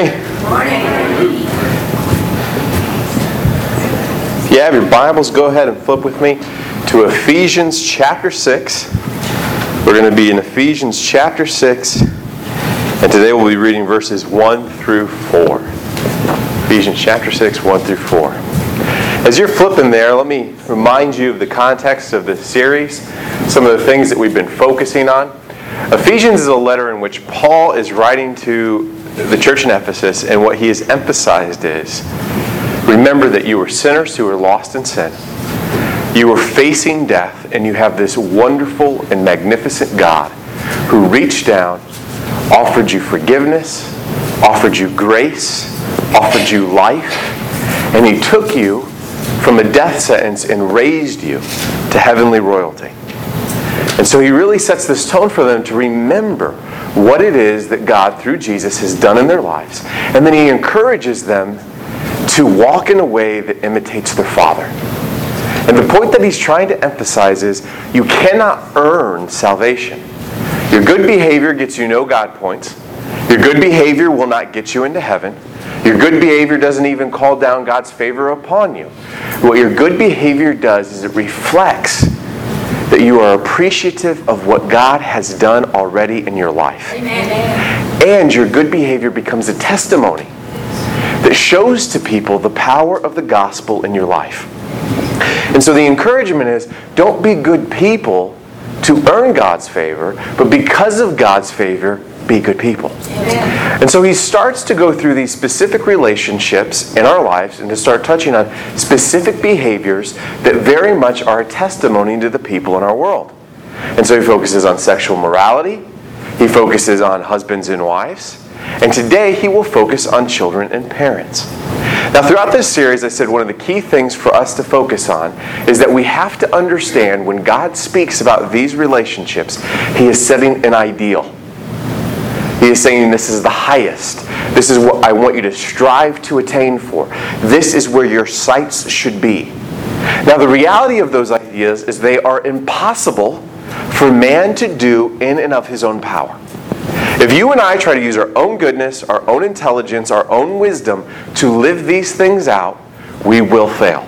morning. Morning. If you have your Bibles, go ahead and flip with me to Ephesians chapter 6. We're going to be in Ephesians chapter 6, and today we'll be reading verses 1 through 4. Ephesians chapter 6, 1 through 4. As you're flipping there, let me remind you of the context of this series, some of the things that we've been focusing on. Ephesians is a letter in which Paul is writing to the church in Ephesus, and what he has emphasized is remember that you were sinners who were lost in sin. You were facing death, and you have this wonderful and magnificent God who reached down, offered you forgiveness, offered you grace, offered you life, and he took you from a death sentence and raised you to heavenly royalty. And so he really sets this tone for them to remember what it is that God, through Jesus, has done in their lives. And then he encourages them to walk in a way that imitates their Father. And the point that he's trying to emphasize is you cannot earn salvation. Your good behavior gets you no God points. Your good behavior will not get you into heaven. Your good behavior doesn't even call down God's favor upon you. What your good behavior does is it reflects that you are appreciative of what God has done already in your life. Amen. And your good behavior becomes a testimony that shows to people the power of the gospel in your life. And so the encouragement is don't be good people to earn God's favor, but because of God's favor, be good people. Amen. And so he starts to go through these specific relationships in our lives and to start touching on specific behaviors that very much are a testimony to the people in our world. And so he focuses on sexual morality, he focuses on husbands and wives, and today he will focus on children and parents. Now, throughout this series, I said one of the key things for us to focus on is that we have to understand when God speaks about these relationships, he is setting an ideal. He is saying this is the highest. This is what I want you to strive to attain for. This is where your sights should be. Now, the reality of those ideas is they are impossible for man to do in and of his own power. If you and I try to use our own goodness, our own intelligence, our own wisdom to live these things out, we will fail.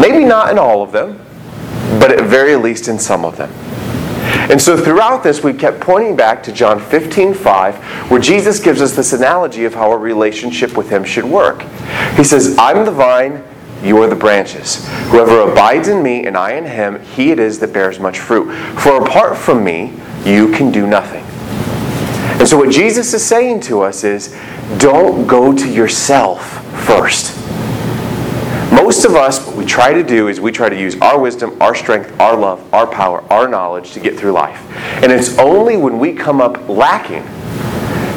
Maybe not in all of them, but at very least in some of them. And so throughout this, we kept pointing back to John 15, 5, where Jesus gives us this analogy of how a relationship with Him should work. He says, I'm the vine, you are the branches. Whoever abides in me and I in him, he it is that bears much fruit. For apart from me, you can do nothing. And so what Jesus is saying to us is, don't go to yourself first. Most of us, what we try to do is we try to use our wisdom, our strength, our love, our power, our knowledge to get through life. And it's only when we come up lacking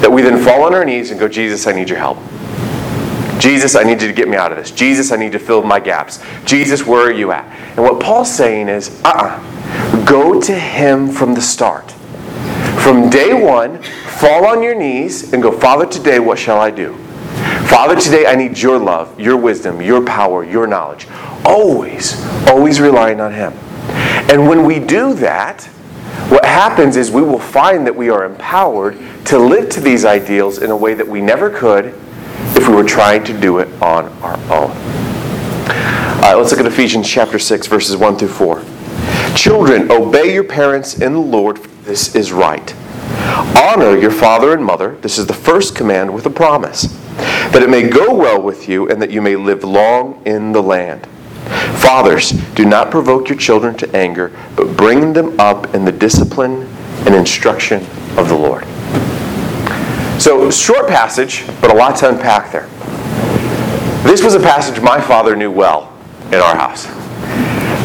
that we then fall on our knees and go, Jesus, I need your help. Jesus, I need you to get me out of this. Jesus, I need to fill my gaps. Jesus, where are you at? And what Paul's saying is, uh uh go to him from the start. From day one, fall on your knees and go, Father, today, what shall I do? Father, today I need your love, your wisdom, your power, your knowledge. Always, always relying on Him. And when we do that, what happens is we will find that we are empowered to live to these ideals in a way that we never could if we were trying to do it on our own. All right, let's look at Ephesians chapter 6, verses 1 through 4. Children, obey your parents in the Lord, this is right. Honor your father and mother. This is the first command with a promise that it may go well with you and that you may live long in the land. Fathers, do not provoke your children to anger, but bring them up in the discipline and instruction of the Lord. So, short passage, but a lot to unpack there. This was a passage my father knew well in our house.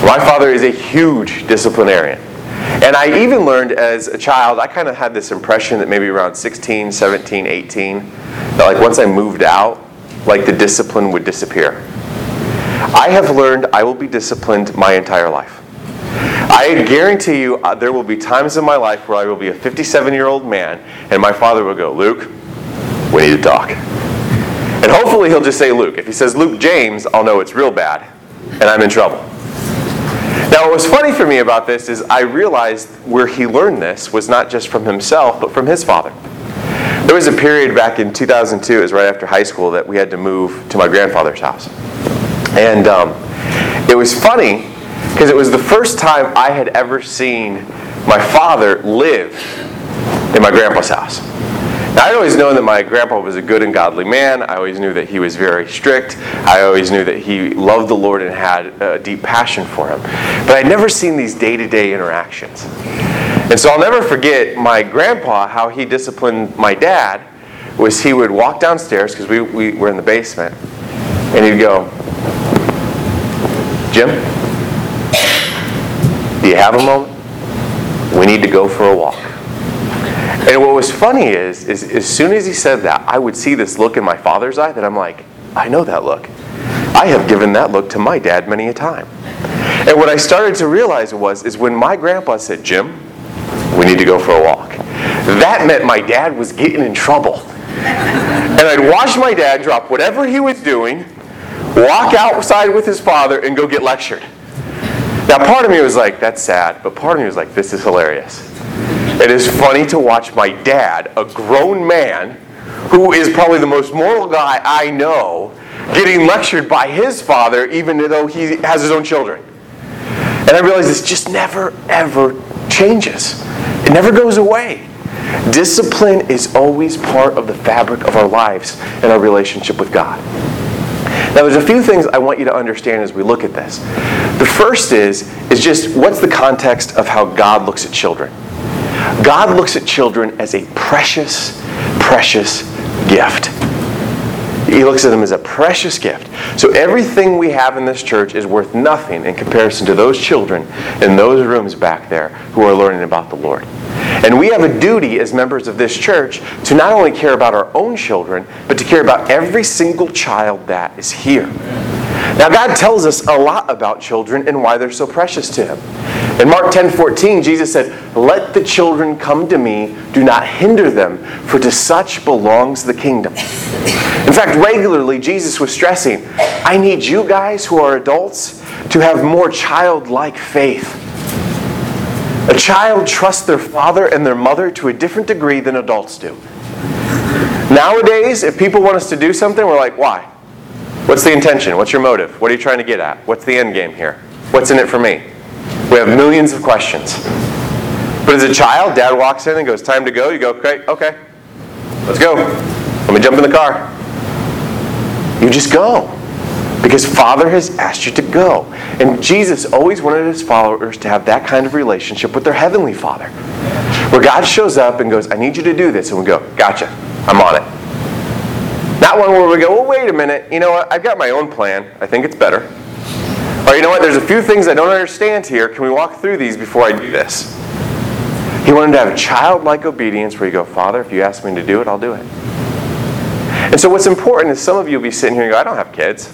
My father is a huge disciplinarian. And I even learned as a child, I kind of had this impression that maybe around 16, 17, 18, that like once I moved out, like the discipline would disappear. I have learned I will be disciplined my entire life. I guarantee you uh, there will be times in my life where I will be a 57 year old man and my father will go, Luke, we need to talk. And hopefully he'll just say Luke. If he says Luke James, I'll know it's real bad and I'm in trouble. Now, what was funny for me about this is I realized where he learned this was not just from himself, but from his father. There was a period back in 2002, it was right after high school, that we had to move to my grandfather's house. And um, it was funny because it was the first time I had ever seen my father live in my grandpa's house. Now, I'd always known that my grandpa was a good and godly man. I always knew that he was very strict. I always knew that he loved the Lord and had a deep passion for him. But I'd never seen these day to day interactions. And so I'll never forget my grandpa, how he disciplined my dad was he would walk downstairs because we, we were in the basement and he'd go, Jim, do you have a moment? We need to go for a walk. And what was funny is, is as soon as he said that, I would see this look in my father's eye that I'm like, I know that look. I have given that look to my dad many a time. And what I started to realize was, is when my grandpa said, Jim, we need to go for a walk. That meant my dad was getting in trouble. And I'd watch my dad drop whatever he was doing, walk outside with his father, and go get lectured. Now, part of me was like, that's sad, but part of me was like, this is hilarious. It is funny to watch my dad, a grown man, who is probably the most moral guy I know, getting lectured by his father, even though he has his own children. And I realize this just never, ever changes. It never goes away. Discipline is always part of the fabric of our lives and our relationship with God. Now, there's a few things I want you to understand as we look at this. The first is, is just what's the context of how God looks at children? God looks at children as a precious, precious gift. He looks at them as a precious gift. So everything we have in this church is worth nothing in comparison to those children in those rooms back there who are learning about the Lord. And we have a duty as members of this church to not only care about our own children, but to care about every single child that is here. Now, God tells us a lot about children and why they're so precious to Him. In Mark 10 14, Jesus said, Let the children come to me, do not hinder them, for to such belongs the kingdom. In fact, regularly, Jesus was stressing, I need you guys who are adults to have more childlike faith. A child trusts their father and their mother to a different degree than adults do. Nowadays, if people want us to do something, we're like, why? What's the intention? What's your motive? What are you trying to get at? What's the end game here? What's in it for me? We have millions of questions. But as a child, dad walks in and goes, Time to go. You go, Okay, okay, let's go. Let me jump in the car. You just go. Because Father has asked you to go. And Jesus always wanted his followers to have that kind of relationship with their Heavenly Father. Where God shows up and goes, I need you to do this. And we go, Gotcha, I'm on it. Not one where we go, well, wait a minute. You know what? I've got my own plan. I think it's better. Or you know what? There's a few things I don't understand here. Can we walk through these before I do this? He wanted to have childlike obedience where you go, Father, if you ask me to do it, I'll do it. And so what's important is some of you will be sitting here and go, I don't have kids.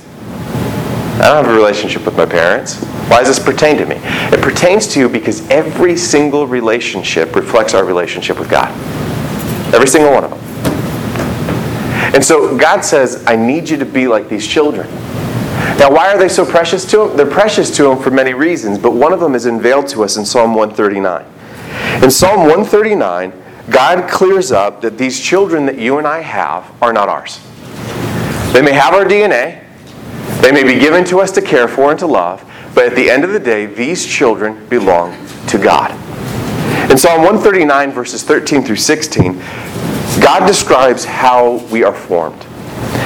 I don't have a relationship with my parents. Why does this pertain to me? It pertains to you because every single relationship reflects our relationship with God. Every single one of them. And so God says, I need you to be like these children. Now, why are they so precious to him? They're precious to him for many reasons, but one of them is unveiled to us in Psalm 139. In Psalm 139, God clears up that these children that you and I have are not ours. They may have our DNA, they may be given to us to care for and to love, but at the end of the day, these children belong to God. In Psalm 139, verses 13 through 16, God describes how we are formed.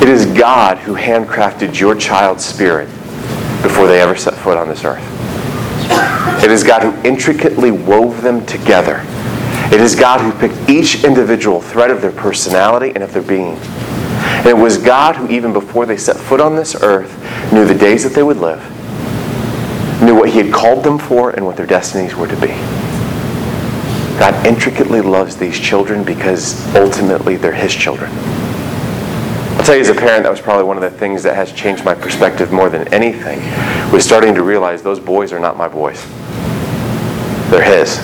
it is God who handcrafted your child's spirit before they ever set foot on this earth. It is God who intricately wove them together. It is God who picked each individual thread of their personality and of their being. And it was God who, even before they set foot on this earth, knew the days that they would live, knew what He had called them for, and what their destinies were to be. God intricately loves these children because ultimately they're His children. Tell you, as a parent, that was probably one of the things that has changed my perspective more than anything, was starting to realize those boys are not my boys. They're His.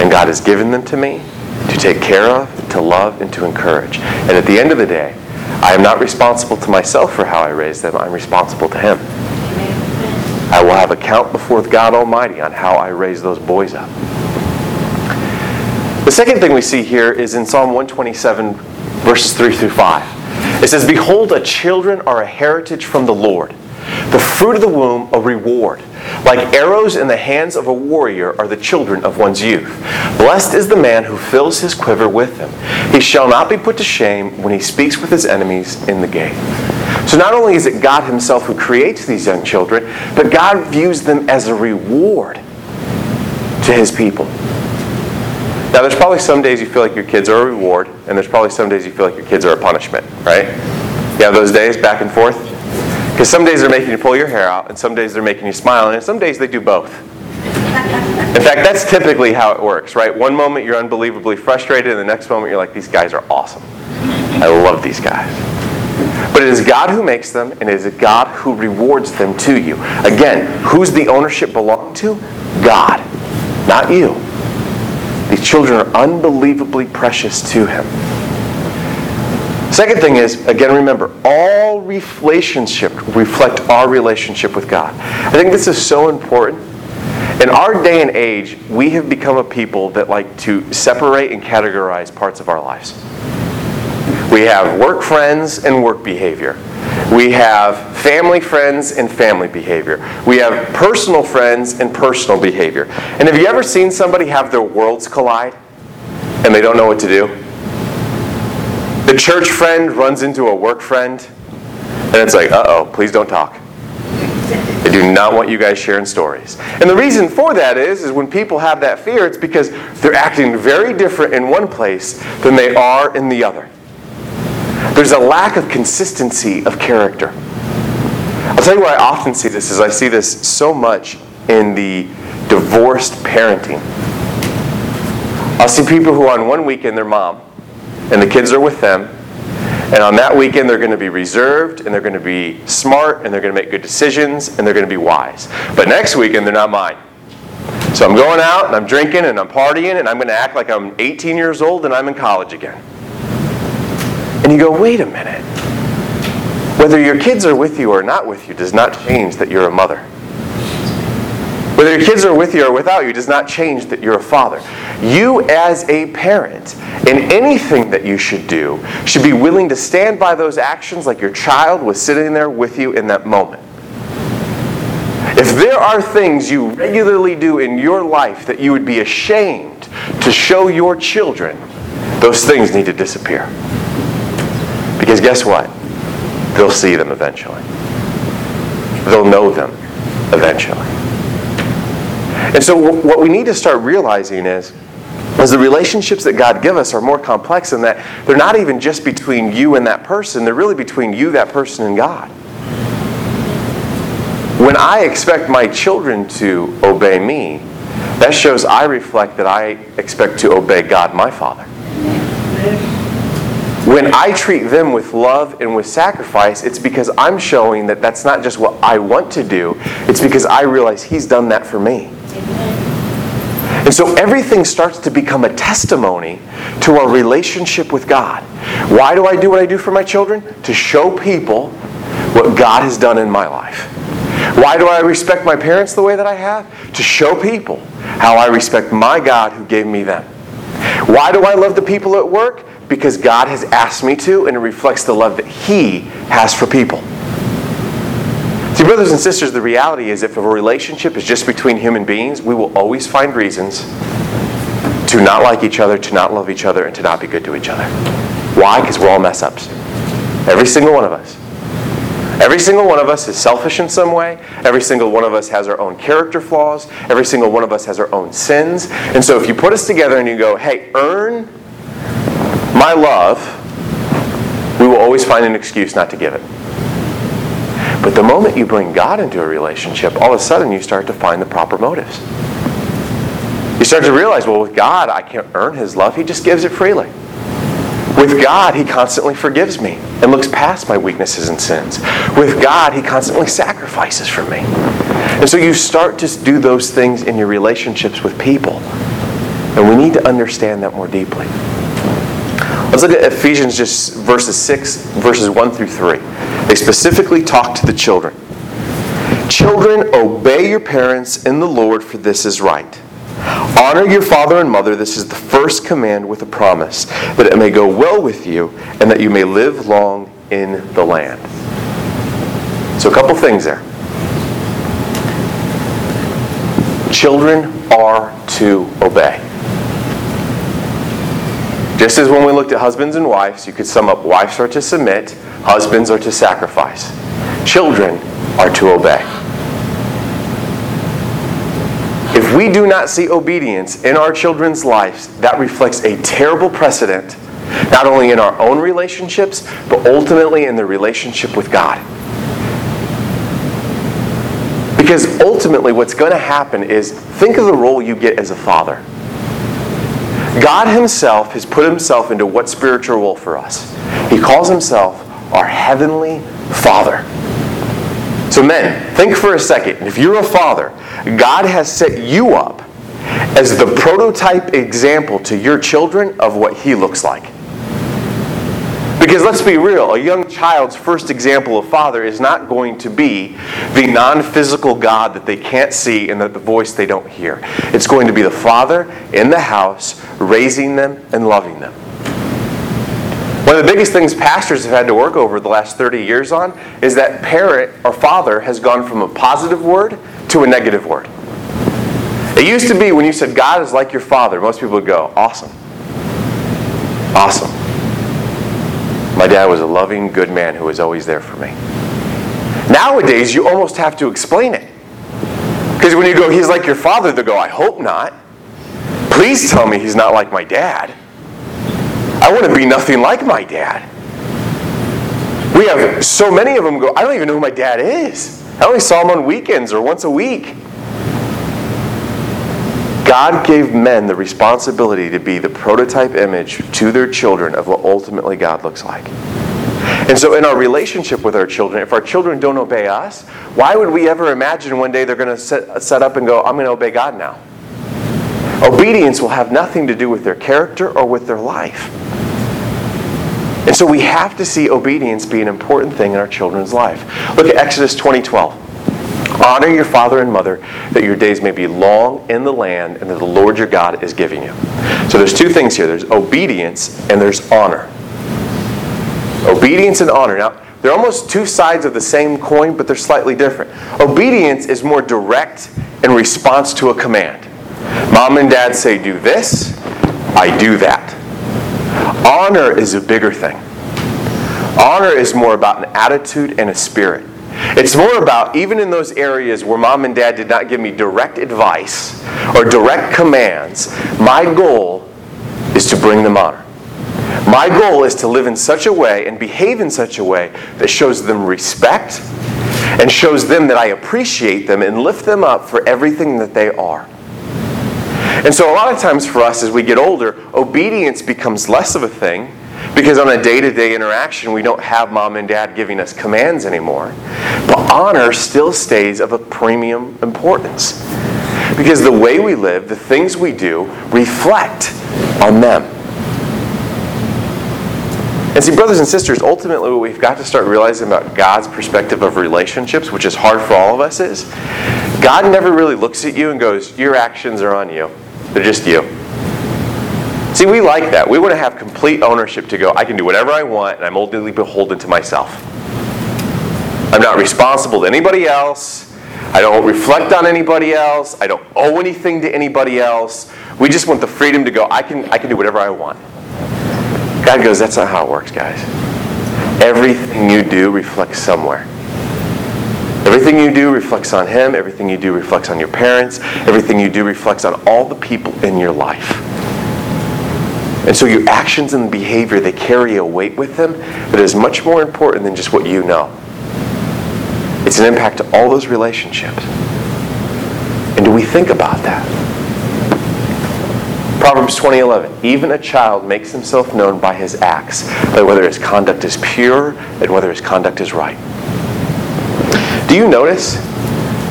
And God has given them to me to take care of, to love, and to encourage. And at the end of the day, I am not responsible to myself for how I raise them. I'm responsible to Him. I will have account before God Almighty on how I raise those boys up. The second thing we see here is in Psalm 127, verses 3 through 5. It says, Behold, a children are a heritage from the Lord, the fruit of the womb a reward. Like arrows in the hands of a warrior are the children of one's youth. Blessed is the man who fills his quiver with them. He shall not be put to shame when he speaks with his enemies in the gate. So not only is it God himself who creates these young children, but God views them as a reward to his people. Now, there's probably some days you feel like your kids are a reward, and there's probably some days you feel like your kids are a punishment, right? You have those days back and forth? Because some days they're making you pull your hair out, and some days they're making you smile, and some days they do both. In fact, that's typically how it works, right? One moment you're unbelievably frustrated, and the next moment you're like, these guys are awesome. I love these guys. But it is God who makes them, and it is God who rewards them to you. Again, who's the ownership belong to? God, not you. These children are unbelievably precious to Him. Second thing is, again, remember, all relationship reflect our relationship with God. I think this is so important. In our day and age, we have become a people that like to separate and categorize parts of our lives. We have work friends and work behavior. We have family friends and family behavior. We have personal friends and personal behavior. And have you ever seen somebody have their worlds collide and they don't know what to do? The church friend runs into a work friend and it's like, uh oh, please don't talk. They do not want you guys sharing stories. And the reason for that is, is when people have that fear, it's because they're acting very different in one place than they are in the other. There's a lack of consistency of character. I'll tell you where I often see this is I see this so much in the divorced parenting. I'll see people who on one weekend they're mom and the kids are with them and on that weekend they're going to be reserved and they're going to be smart and they're going to make good decisions and they're going to be wise. But next weekend they're not mine. So I'm going out and I'm drinking and I'm partying and I'm going to act like I'm 18 years old and I'm in college again. And you go, wait a minute. Whether your kids are with you or not with you does not change that you're a mother. Whether your kids are with you or without you does not change that you're a father. You, as a parent, in anything that you should do, should be willing to stand by those actions like your child was sitting there with you in that moment. If there are things you regularly do in your life that you would be ashamed to show your children, those things need to disappear. Because guess what? They'll see them eventually. They'll know them eventually. And so what we need to start realizing is is the relationships that God give us are more complex in that they're not even just between you and that person, they're really between you, that person, and God. When I expect my children to obey me, that shows I reflect that I expect to obey God, my Father. When I treat them with love and with sacrifice, it's because I'm showing that that's not just what I want to do, it's because I realize He's done that for me. And so everything starts to become a testimony to our relationship with God. Why do I do what I do for my children? To show people what God has done in my life. Why do I respect my parents the way that I have? To show people how I respect my God who gave me them. Why do I love the people at work? Because God has asked me to, and it reflects the love that He has for people. See, brothers and sisters, the reality is if a relationship is just between human beings, we will always find reasons to not like each other, to not love each other, and to not be good to each other. Why? Because we're all mess ups. Every single one of us. Every single one of us is selfish in some way. Every single one of us has our own character flaws. Every single one of us has our own sins. And so if you put us together and you go, hey, earn my love, we will always find an excuse not to give it. But the moment you bring God into a relationship, all of a sudden you start to find the proper motives. You start to realize, well, with God, I can't earn His love. He just gives it freely. With God, He constantly forgives me and looks past my weaknesses and sins. With God, He constantly sacrifices for me. And so you start to do those things in your relationships with people. And we need to understand that more deeply. Let's look at Ephesians just verses 6, verses 1 through 3. They specifically talk to the children. Children, obey your parents in the Lord, for this is right. Honor your father and mother. This is the first command with a promise, that it may go well with you and that you may live long in the land. So, a couple things there. Children are to obey. Just as when we looked at husbands and wives, you could sum up wives are to submit, husbands are to sacrifice. Children are to obey. If we do not see obedience in our children's lives, that reflects a terrible precedent, not only in our own relationships, but ultimately in the relationship with God. Because ultimately, what's going to happen is think of the role you get as a father. God Himself has put Himself into what spiritual role for us? He calls Himself our Heavenly Father. So, men, think for a second. If you're a father, God has set you up as the prototype example to your children of what He looks like. Because let's be real, a young child's first example of father is not going to be the non physical God that they can't see and that the voice they don't hear. It's going to be the father in the house raising them and loving them. One of the biggest things pastors have had to work over the last 30 years on is that parent or father has gone from a positive word to a negative word. It used to be when you said God is like your father, most people would go, awesome. Awesome. My dad was a loving, good man who was always there for me. Nowadays, you almost have to explain it. Because when you go, he's like your father, they go, I hope not. Please tell me he's not like my dad. I want to be nothing like my dad. We have so many of them go, I don't even know who my dad is. I only saw him on weekends or once a week. God gave men the responsibility to be the prototype image to their children of what ultimately God looks like. And so, in our relationship with our children, if our children don't obey us, why would we ever imagine one day they're going to set, set up and go, I'm going to obey God now? Obedience will have nothing to do with their character or with their life. And so we have to see obedience be an important thing in our children's life. Look at Exodus 2012. Honor your father and mother that your days may be long in the land and that the Lord your God is giving you. So there's two things here there's obedience and there's honor. Obedience and honor. Now, they're almost two sides of the same coin, but they're slightly different. Obedience is more direct in response to a command. Mom and dad say, do this, I do that. Honor is a bigger thing. Honor is more about an attitude and a spirit. It's more about, even in those areas where mom and dad did not give me direct advice or direct commands, my goal is to bring them honor. My goal is to live in such a way and behave in such a way that shows them respect and shows them that I appreciate them and lift them up for everything that they are. And so, a lot of times for us as we get older, obedience becomes less of a thing because on a day to day interaction, we don't have mom and dad giving us commands anymore. But honor still stays of a premium importance. Because the way we live, the things we do, reflect on them. And see, brothers and sisters, ultimately what we've got to start realizing about God's perspective of relationships, which is hard for all of us, is God never really looks at you and goes, Your actions are on you. They're just you. See, we like that. We want to have complete ownership to go, I can do whatever I want, and I'm ultimately beholden to myself. I'm not responsible to anybody else. I don't reflect on anybody else. I don't owe anything to anybody else. We just want the freedom to go, I can, I can do whatever I want. God goes, that's not how it works, guys. Everything you do reflects somewhere. Everything you do reflects on Him. Everything you do reflects on your parents. Everything you do reflects on all the people in your life. And so your actions and behavior, they carry a weight with them that is much more important than just what you know. It's an impact to all those relationships. And do we think about that? Proverbs 20:11, even a child makes himself known by his acts, by whether his conduct is pure and whether his conduct is right. Do you notice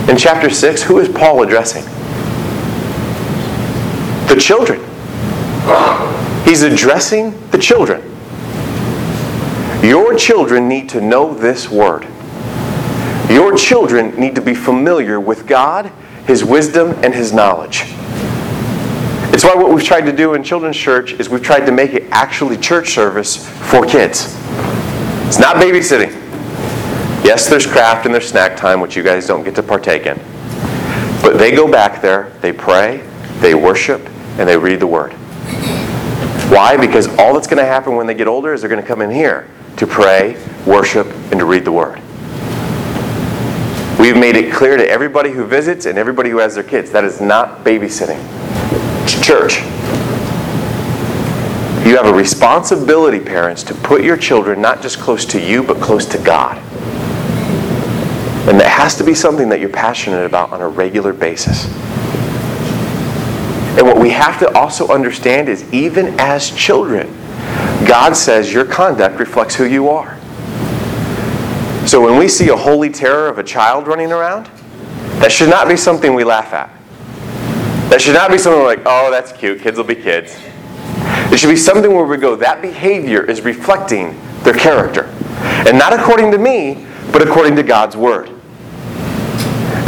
in chapter 6 who is Paul addressing? The children. He's addressing the children. Your children need to know this word. Your children need to be familiar with God, His wisdom, and His knowledge. It's why what we've tried to do in children's church is we've tried to make it actually church service for kids. It's not babysitting. Yes, there's craft and there's snack time, which you guys don't get to partake in. But they go back there, they pray, they worship, and they read the Word. Why? Because all that's going to happen when they get older is they're going to come in here to pray, worship, and to read the Word. We've made it clear to everybody who visits and everybody who has their kids that is not babysitting. It's church. You have a responsibility, parents, to put your children not just close to you, but close to God. And that has to be something that you're passionate about on a regular basis. And what we have to also understand is even as children, God says your conduct reflects who you are. So when we see a holy terror of a child running around, that should not be something we laugh at. That should not be something like, oh, that's cute, kids will be kids. It should be something where we go, that behavior is reflecting their character. And not according to me, but according to God's Word.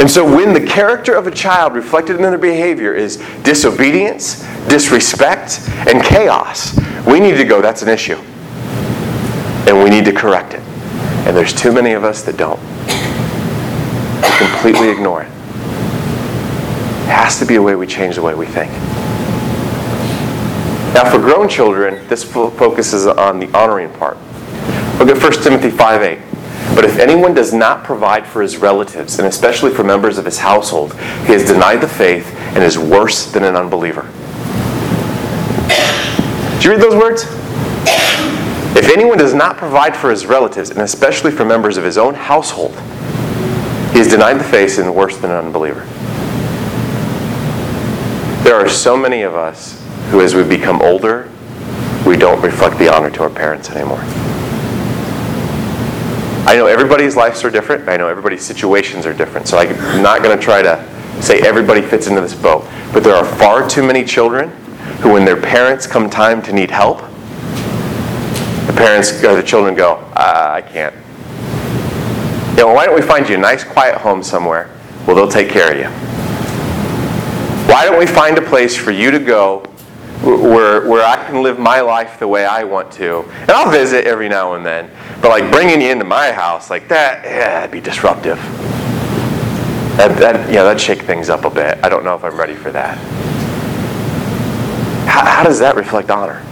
And so when the character of a child reflected in their behavior is disobedience, disrespect, and chaos, we need to go, that's an issue. And we need to correct it. And there's too many of us that don't. We completely ignore it. It has to be a way we change the way we think. Now, for grown children, this focuses on the honoring part. Look at 1 Timothy 5 8. But if anyone does not provide for his relatives, and especially for members of his household, he has denied the faith and is worse than an unbeliever. Did you read those words? If anyone does not provide for his relatives, and especially for members of his own household, he has denied the faith and worse than an unbeliever. There are so many of us who, as we become older, we don't reflect the honor to our parents anymore. I know everybody's lives are different. I know everybody's situations are different. So I'm not going to try to say everybody fits into this boat. But there are far too many children who, when their parents come time to need help, the parents or the children go, uh, I can't. You know, why don't we find you a nice, quiet home somewhere? Well, they'll take care of you. Why don't we find a place for you to go where, where I can live my life the way I want to. And I'll visit every now and then. But like bringing you into my house like that, yeah, that'd be disruptive. That, that, yeah, that'd shake things up a bit. I don't know if I'm ready for that. How, how does that reflect honor?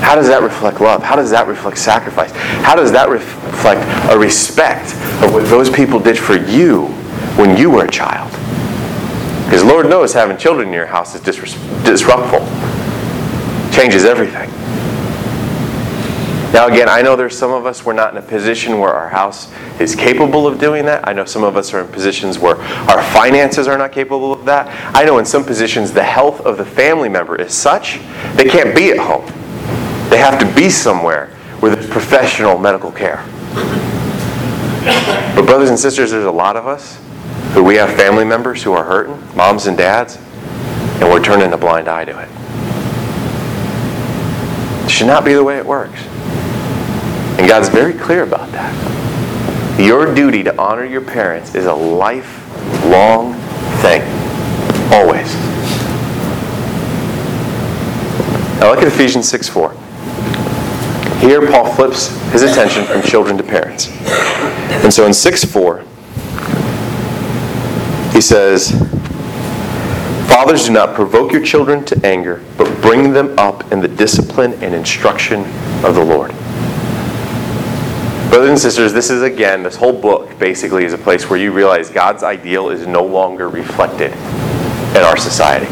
How does that reflect love? How does that reflect sacrifice? How does that reflect a respect of what those people did for you when you were a child? Because Lord knows having children in your house is disruptful. Changes everything. Now, again, I know there's some of us, we're not in a position where our house is capable of doing that. I know some of us are in positions where our finances are not capable of that. I know in some positions the health of the family member is such they can't be at home. They have to be somewhere where there's professional medical care. But, brothers and sisters, there's a lot of us who we have family members who are hurting, moms and dads, and we're turning a blind eye to it. It should not be the way it works. And God's very clear about that. Your duty to honor your parents is a lifelong thing. Always. Now look at Ephesians 6 4. Here, Paul flips his attention from children to parents. And so in 6 4, he says, Fathers, do not provoke your children to anger, but bring them up in the discipline and instruction of the Lord. Brothers and sisters, this is again, this whole book basically is a place where you realize God's ideal is no longer reflected in our society.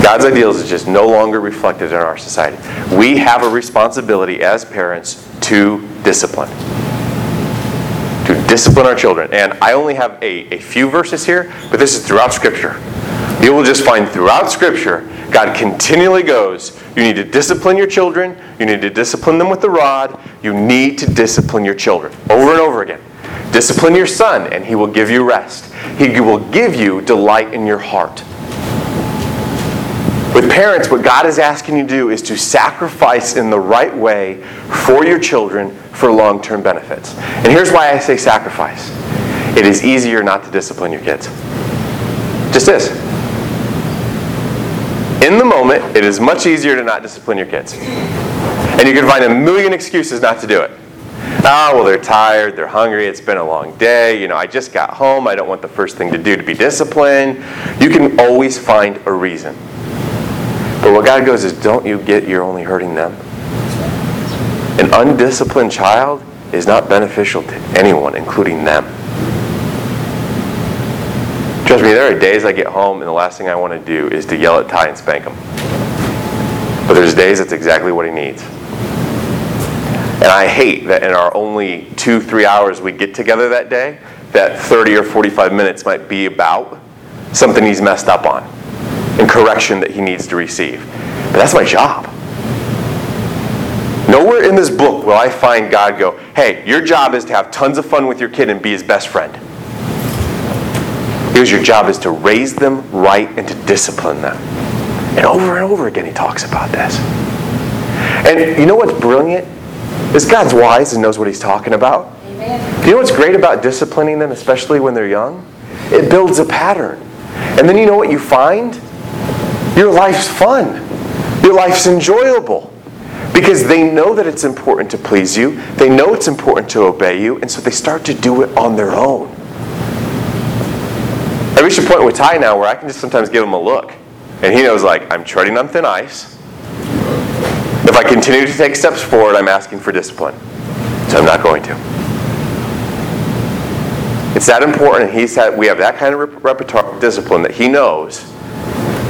God's ideals is just no longer reflected in our society. We have a responsibility as parents to discipline to discipline our children. And I only have a, a few verses here, but this is throughout Scripture. You will just find throughout Scripture, God continually goes, You need to discipline your children, you need to discipline them with the rod, you need to discipline your children. Over and over again. Discipline your son, and he will give you rest. He will give you delight in your heart. With parents, what God is asking you to do is to sacrifice in the right way for your children for long term benefits. And here's why I say sacrifice it is easier not to discipline your kids. Just is. In the moment, it is much easier to not discipline your kids. And you can find a million excuses not to do it. Ah, oh, well, they're tired, they're hungry, it's been a long day, you know, I just got home, I don't want the first thing to do to be disciplined. You can always find a reason. But what God goes is, don't you get you're only hurting them? An undisciplined child is not beneficial to anyone, including them. Trust me, there are days I get home and the last thing I want to do is to yell at Ty and spank him. But there's days that's exactly what he needs. And I hate that in our only two, three hours we get together that day, that 30 or 45 minutes might be about something he's messed up on and correction that he needs to receive. But that's my job. Nowhere in this book will I find God go, hey, your job is to have tons of fun with your kid and be his best friend. Because your job is to raise them right and to discipline them. And over and over again, he talks about this. And you know what's brilliant? Is God's wise and knows what he's talking about. Amen. You know what's great about disciplining them, especially when they're young? It builds a pattern. And then you know what you find? Your life's fun. Your life's enjoyable. Because they know that it's important to please you, they know it's important to obey you, and so they start to do it on their own. I reached a point with Ty now where I can just sometimes give him a look. And he knows, like, I'm treading on thin ice. If I continue to take steps forward, I'm asking for discipline. So I'm not going to. It's that important, and he's had, we have that kind of repertoire of discipline that he knows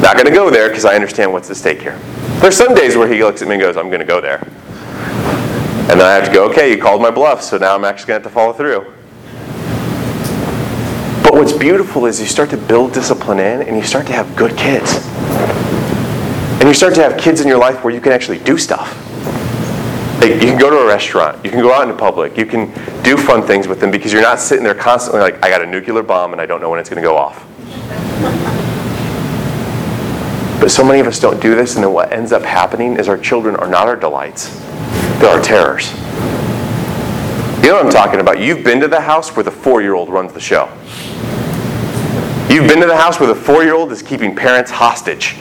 not going to go there because I understand what's at stake here. There's some days where he looks at me and goes, I'm going to go there. And then I have to go, okay, you called my bluff, so now I'm actually going to have to follow through. But what's beautiful is you start to build discipline in and you start to have good kids. And you start to have kids in your life where you can actually do stuff. Like you can go to a restaurant, you can go out into public, you can do fun things with them because you're not sitting there constantly like, I got a nuclear bomb and I don't know when it's going to go off. But so many of us don't do this, and then what ends up happening is our children are not our delights, they're our terrors. You know what I'm talking about? You've been to the house where the four year old runs the show. You've been to the house where the four year old is keeping parents hostage.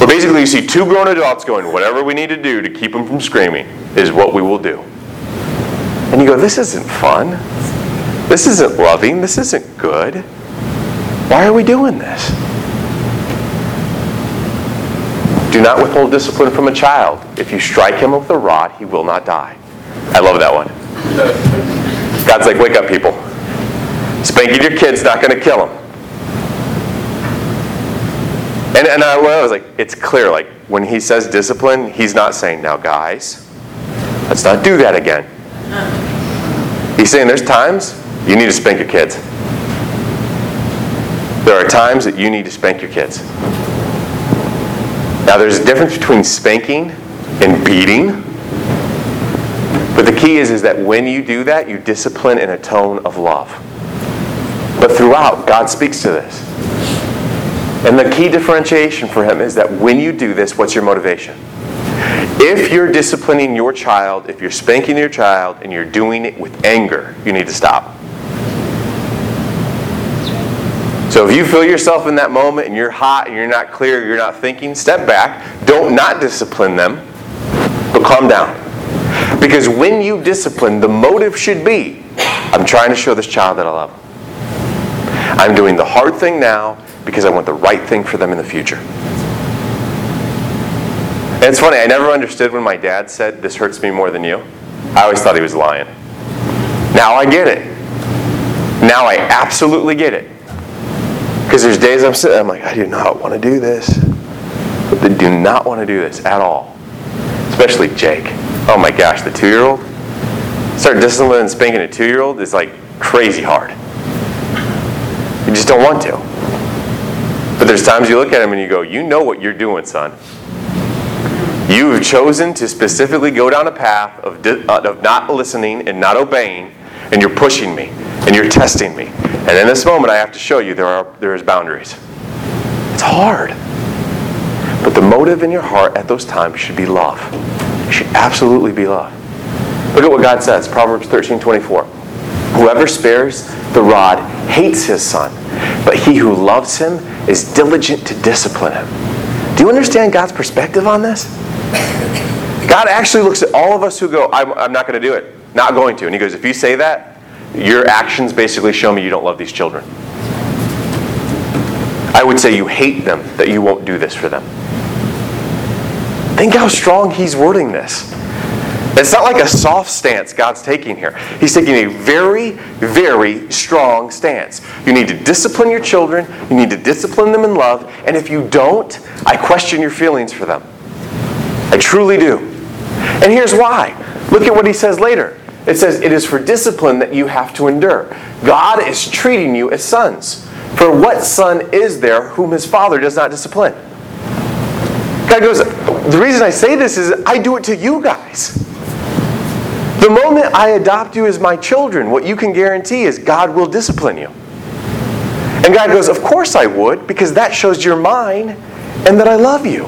Where basically you see two grown adults going, whatever we need to do to keep them from screaming is what we will do. And you go, this isn't fun. This isn't loving. This isn't good. Why are we doing this? Do not withhold discipline from a child. If you strike him with a rod, he will not die. I love that one. God's like, wake up, people. Spanking your kid's not going to kill him. And, and I, I was like, it's clear. Like, when he says discipline, he's not saying, now, guys, let's not do that again. He's saying there's times you need to spank your kids. There are times that you need to spank your kids. Now, there's a difference between spanking and beating. But the key is, is that when you do that, you discipline in a tone of love. But throughout, God speaks to this. And the key differentiation for him is that when you do this, what's your motivation? If you're disciplining your child, if you're spanking your child, and you're doing it with anger, you need to stop. So if you feel yourself in that moment and you're hot and you're not clear, you're not thinking, step back. Don't not discipline them, but calm down. Because when you discipline, the motive should be I'm trying to show this child that I love them. I'm doing the hard thing now because I want the right thing for them in the future. And it's funny, I never understood when my dad said, This hurts me more than you. I always thought he was lying. Now I get it. Now I absolutely get it. Because there's days I'm sitting, I'm like, I do not want to do this. I do not want to do this at all. Especially Jake. Oh my gosh, the two year old? Start disciplining and spanking a two year old is like crazy hard. You just don't want to. But there's times you look at him and you go, You know what you're doing, son. You have chosen to specifically go down a path of, di- uh, of not listening and not obeying, and you're pushing me and you're testing me. And in this moment, I have to show you there are there is boundaries. It's hard. But the motive in your heart at those times should be love. It should absolutely be love. Look at what God says, Proverbs 13, 24. Whoever spares the rod hates his son, but he who loves him is diligent to discipline him. Do you understand God's perspective on this? God actually looks at all of us who go, I'm, I'm not going to do it. Not going to. And he goes, if you say that, your actions basically show me you don't love these children. I would say you hate them, that you won't do this for them. Think how strong he's wording this. It's not like a soft stance God's taking here. He's taking a very, very strong stance. You need to discipline your children, you need to discipline them in love, and if you don't, I question your feelings for them. I truly do. And here's why. Look at what he says later. It says, It is for discipline that you have to endure. God is treating you as sons. For what son is there whom his father does not discipline? God goes, The reason I say this is I do it to you guys. The moment I adopt you as my children, what you can guarantee is God will discipline you. And God goes, Of course I would, because that shows you're mine and that I love you.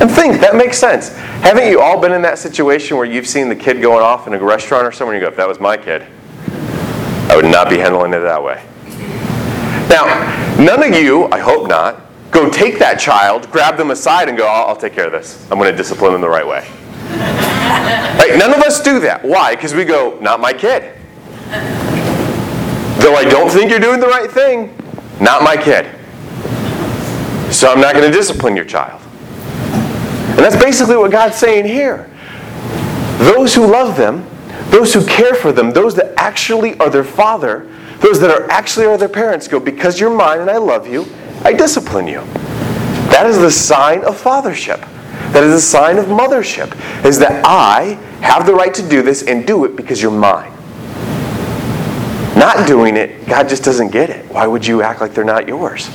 And think, that makes sense. Haven't you all been in that situation where you've seen the kid going off in a restaurant or somewhere and you go, if that was my kid, I would not be handling it that way. Now, none of you, I hope not, go take that child, grab them aside, and go, I'll, I'll take care of this. I'm going to discipline them the right way. right? None of us do that. Why? Because we go, not my kid. Though I don't think you're doing the right thing, not my kid. So I'm not going to discipline your child. And that's basically what God's saying here. Those who love them, those who care for them, those that actually are their father, those that are actually are their parents go, because you're mine and I love you, I discipline you. That is the sign of fathership. That is a sign of mothership, is that I have the right to do this and do it because you're mine. Not doing it, God just doesn't get it. Why would you act like they're not yours?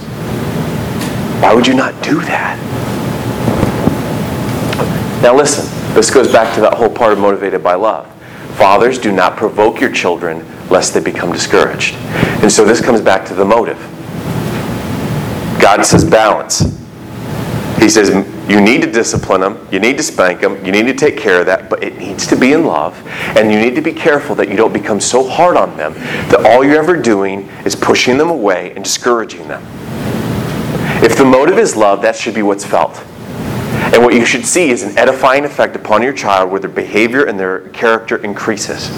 Why would you not do that? Now, listen, this goes back to that whole part of motivated by love. Fathers, do not provoke your children lest they become discouraged. And so this comes back to the motive. God says balance. He says you need to discipline them, you need to spank them, you need to take care of that, but it needs to be in love. And you need to be careful that you don't become so hard on them that all you're ever doing is pushing them away and discouraging them. If the motive is love, that should be what's felt. And what you should see is an edifying effect upon your child where their behavior and their character increases.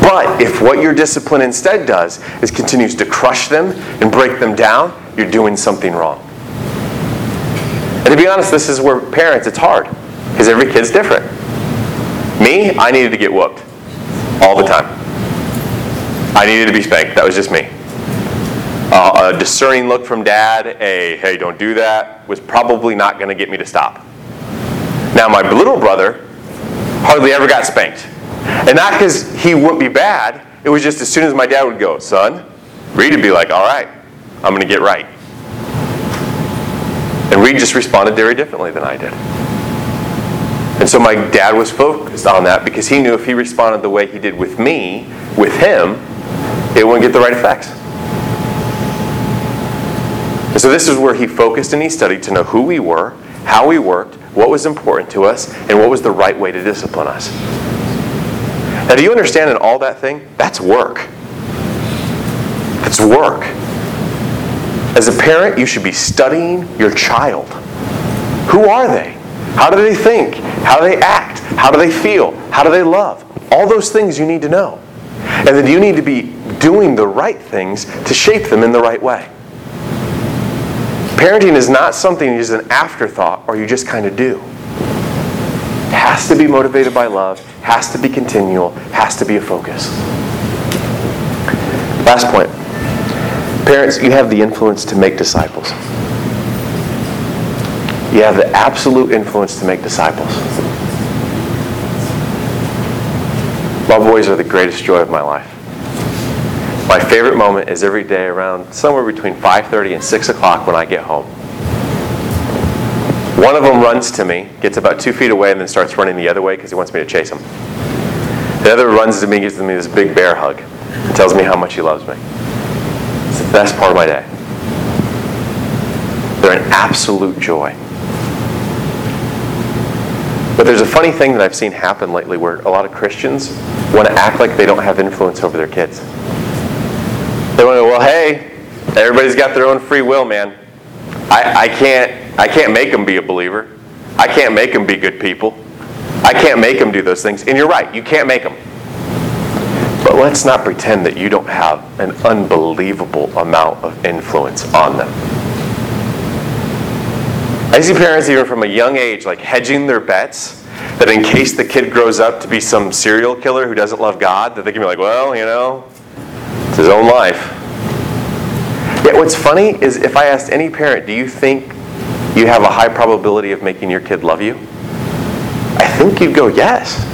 But if what your discipline instead does is continues to crush them and break them down, you're doing something wrong. And to be honest, this is where parents, it's hard because every kid's different. Me, I needed to get whooped all the time. I needed to be spanked. That was just me. Uh, a discerning look from dad, a hey, don't do that, was probably not going to get me to stop. Now, my little brother hardly ever got spanked. And not because he wouldn't be bad, it was just as soon as my dad would go, son, Reed would be like, all right, I'm going to get right. And Reed just responded very differently than I did. And so my dad was focused on that because he knew if he responded the way he did with me, with him, it wouldn't get the right effects. And so this is where he focused and he studied to know who we were, how we worked, what was important to us, and what was the right way to discipline us. Now, do you understand in all that thing? That's work. It's work. As a parent, you should be studying your child. Who are they? How do they think? How do they act? How do they feel? How do they love? All those things you need to know. And then you need to be doing the right things to shape them in the right way. Parenting is not something that is an afterthought or you just kind of do. It has to be motivated by love, has to be continual, has to be a focus. Last point. Parents, you have the influence to make disciples. You have the absolute influence to make disciples. My boys are the greatest joy of my life. My favorite moment is every day around somewhere between 5.30 and 6 o'clock when I get home. One of them runs to me, gets about two feet away, and then starts running the other way because he wants me to chase him. The other runs to me, gives me this big bear hug, and tells me how much he loves me. It's the best part of my day. They're an absolute joy. But there's a funny thing that I've seen happen lately where a lot of Christians want to act like they don't have influence over their kids. They want to go, well, hey, everybody's got their own free will, man. I, I, can't, I can't make them be a believer. I can't make them be good people. I can't make them do those things. And you're right, you can't make them. But let's not pretend that you don't have an unbelievable amount of influence on them. I see parents, even from a young age, like hedging their bets that in case the kid grows up to be some serial killer who doesn't love God, that they can be like, well, you know, it's his own life. Yet what's funny is if I asked any parent, do you think you have a high probability of making your kid love you? I think you'd go, yes.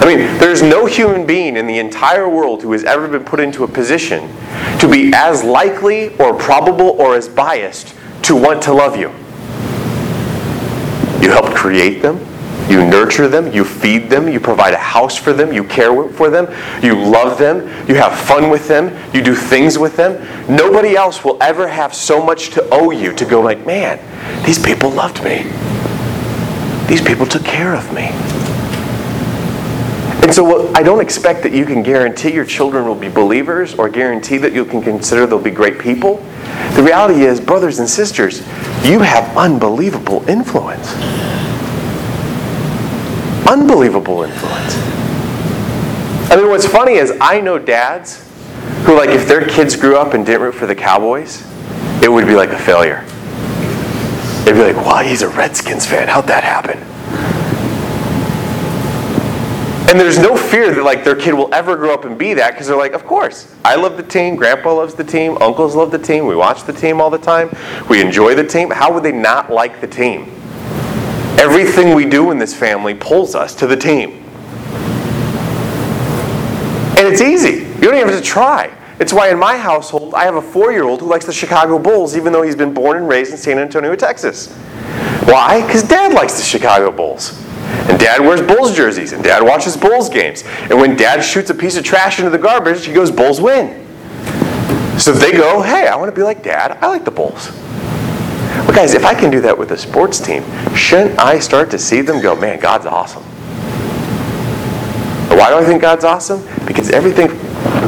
I mean, there's no human being in the entire world who has ever been put into a position to be as likely or probable or as biased to want to love you. You helped create them. You nurture them, you feed them, you provide a house for them, you care for them, you love them, you have fun with them, you do things with them. Nobody else will ever have so much to owe you to go like, man, these people loved me. These people took care of me. And so I don't expect that you can guarantee your children will be believers or guarantee that you can consider they'll be great people. The reality is, brothers and sisters, you have unbelievable influence. Unbelievable influence. I mean, what's funny is I know dads who, like, if their kids grew up and didn't root for the Cowboys, it would be like a failure. They'd be like, wow, he's a Redskins fan. How'd that happen? And there's no fear that like their kid will ever grow up and be that because they're like, of course, I love the team, grandpa loves the team, uncles love the team, we watch the team all the time, we enjoy the team. How would they not like the team? Everything we do in this family pulls us to the team. And it's easy. You don't even have to try. It's why in my household, I have a four year old who likes the Chicago Bulls, even though he's been born and raised in San Antonio, Texas. Why? Because dad likes the Chicago Bulls. And dad wears Bulls jerseys, and dad watches Bulls games. And when dad shoots a piece of trash into the garbage, he goes, Bulls win. So they go, hey, I want to be like dad. I like the Bulls. Well, guys, if I can do that with a sports team, shouldn't I start to see them go, man, God's awesome? Why do I think God's awesome? Because everything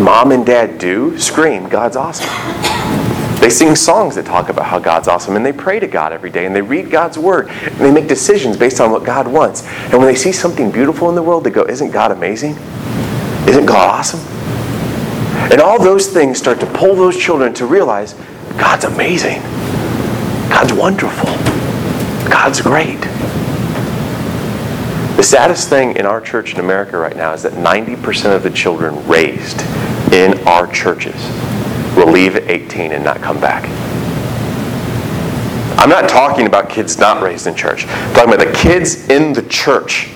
mom and dad do scream, God's awesome. They sing songs that talk about how God's awesome, and they pray to God every day, and they read God's Word, and they make decisions based on what God wants. And when they see something beautiful in the world, they go, Isn't God amazing? Isn't God awesome? And all those things start to pull those children to realize God's amazing. God's wonderful. God's great. The saddest thing in our church in America right now is that 90% of the children raised in our churches will leave at 18 and not come back. I'm not talking about kids not raised in church. I'm talking about the kids in the church.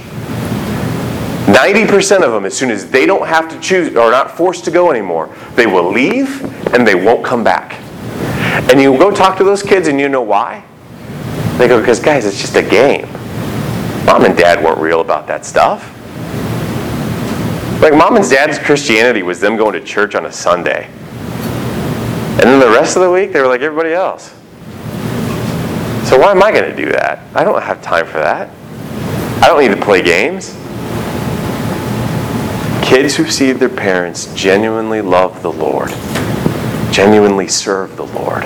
90% of them, as soon as they don't have to choose or not forced to go anymore, they will leave and they won't come back. And you go talk to those kids and you know why? They go, because guys, it's just a game. Mom and dad weren't real about that stuff. Like mom and dad's Christianity was them going to church on a Sunday. And then the rest of the week, they were like everybody else. So why am I going to do that? I don't have time for that. I don't need to play games. Kids who see their parents genuinely love the Lord, genuinely serve the Lord,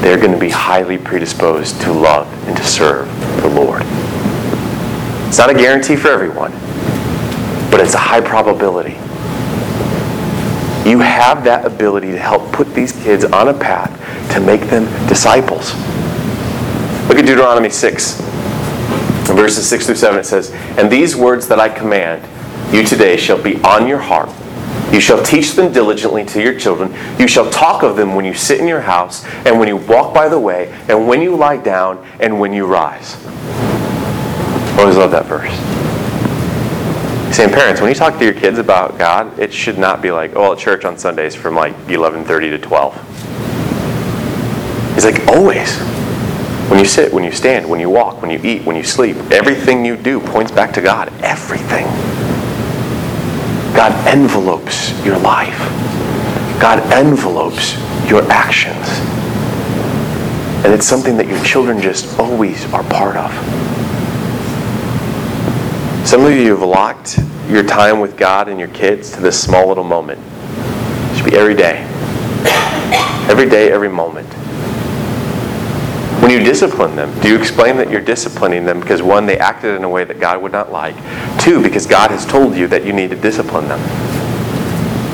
they're going to be highly predisposed to love and to serve the Lord. It's not a guarantee for everyone, but it's a high probability. You have that ability to help put these kids on a path to make them disciples. Look at Deuteronomy 6. Verses 6 through 7, it says, And these words that I command you today shall be on your heart. You shall teach them diligently to your children. You shall talk of them when you sit in your house, and when you walk by the way, and when you lie down, and when you rise. Always love that verse. Same parents, when you talk to your kids about God, it should not be like, oh, at church on Sundays from like 11:30 to 12. He's like, always. When you sit, when you stand, when you walk, when you eat, when you sleep, everything you do points back to God. Everything. God envelopes your life. God envelopes your actions. And it's something that your children just always are part of. Some of you have locked your time with God and your kids to this small little moment. It should be every day. Every day, every moment. When you discipline them, do you explain that you're disciplining them because one, they acted in a way that God would not like? Two, because God has told you that you need to discipline them?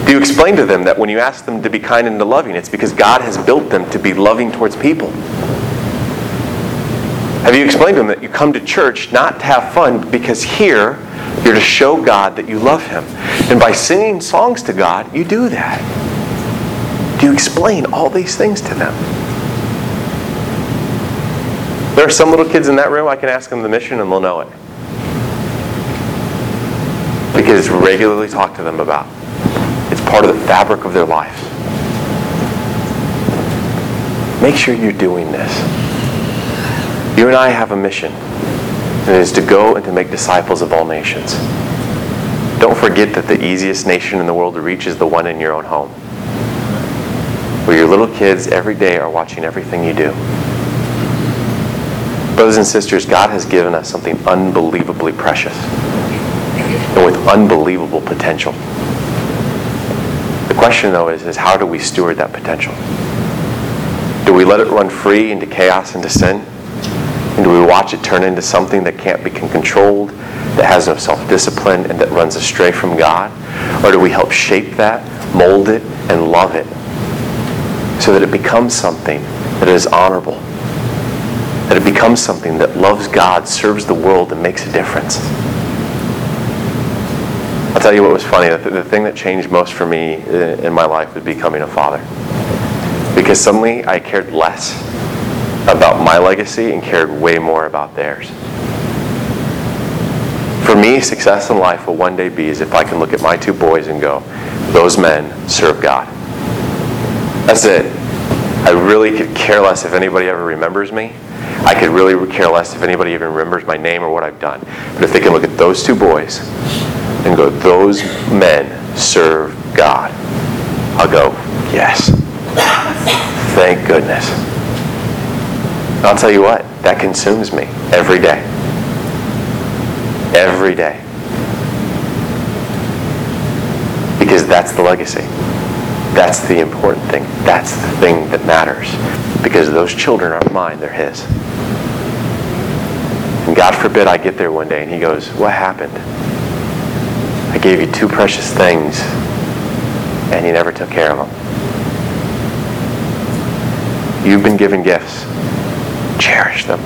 Do you explain to them that when you ask them to be kind and to loving, it's because God has built them to be loving towards people? Have you explained to them that you come to church not to have fun because here you're to show God that you love Him? And by singing songs to God, you do that. Do you explain all these things to them? There are some little kids in that room, I can ask them the mission and they'll know it. Because regularly talked to them about. It's part of the fabric of their life. Make sure you're doing this. You and I have a mission, and it is to go and to make disciples of all nations. Don't forget that the easiest nation in the world to reach is the one in your own home, where your little kids every day are watching everything you do. Brothers and sisters, God has given us something unbelievably precious and with unbelievable potential. The question, though, is, is how do we steward that potential? Do we let it run free into chaos and to sin? And do we watch it turn into something that can't be controlled, that has no self discipline, and that runs astray from God? Or do we help shape that, mold it, and love it so that it becomes something that is honorable? That it becomes something that loves God, serves the world, and makes a difference? I'll tell you what was funny. The, thing that changed most for me uh, in my life was becoming a father. Because suddenly I cared less about my legacy and cared way more about theirs. For me, success in life will one day be as if I can look at my two boys and go, those men serve God. That's it. I really could care less if anybody ever remembers me. I could really care less if anybody even remembers my name or what I've done. But if they can look at those two boys and go, those men serve God, I'll go, yes. Thank goodness. I'll tell you what, that consumes me every day. Every day. Because that's the legacy. That's the important thing. That's the thing that matters. Because those children aren't mine, they're His. And God forbid I get there one day and He goes, What happened? I gave you two precious things and you never took care of them. You've been given gifts. Cherish them.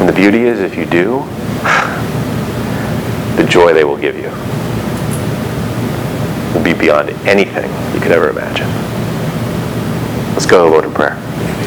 And the beauty is, if you do, the joy they will give you will be beyond anything you could ever imagine. Let's go to the Lord in prayer.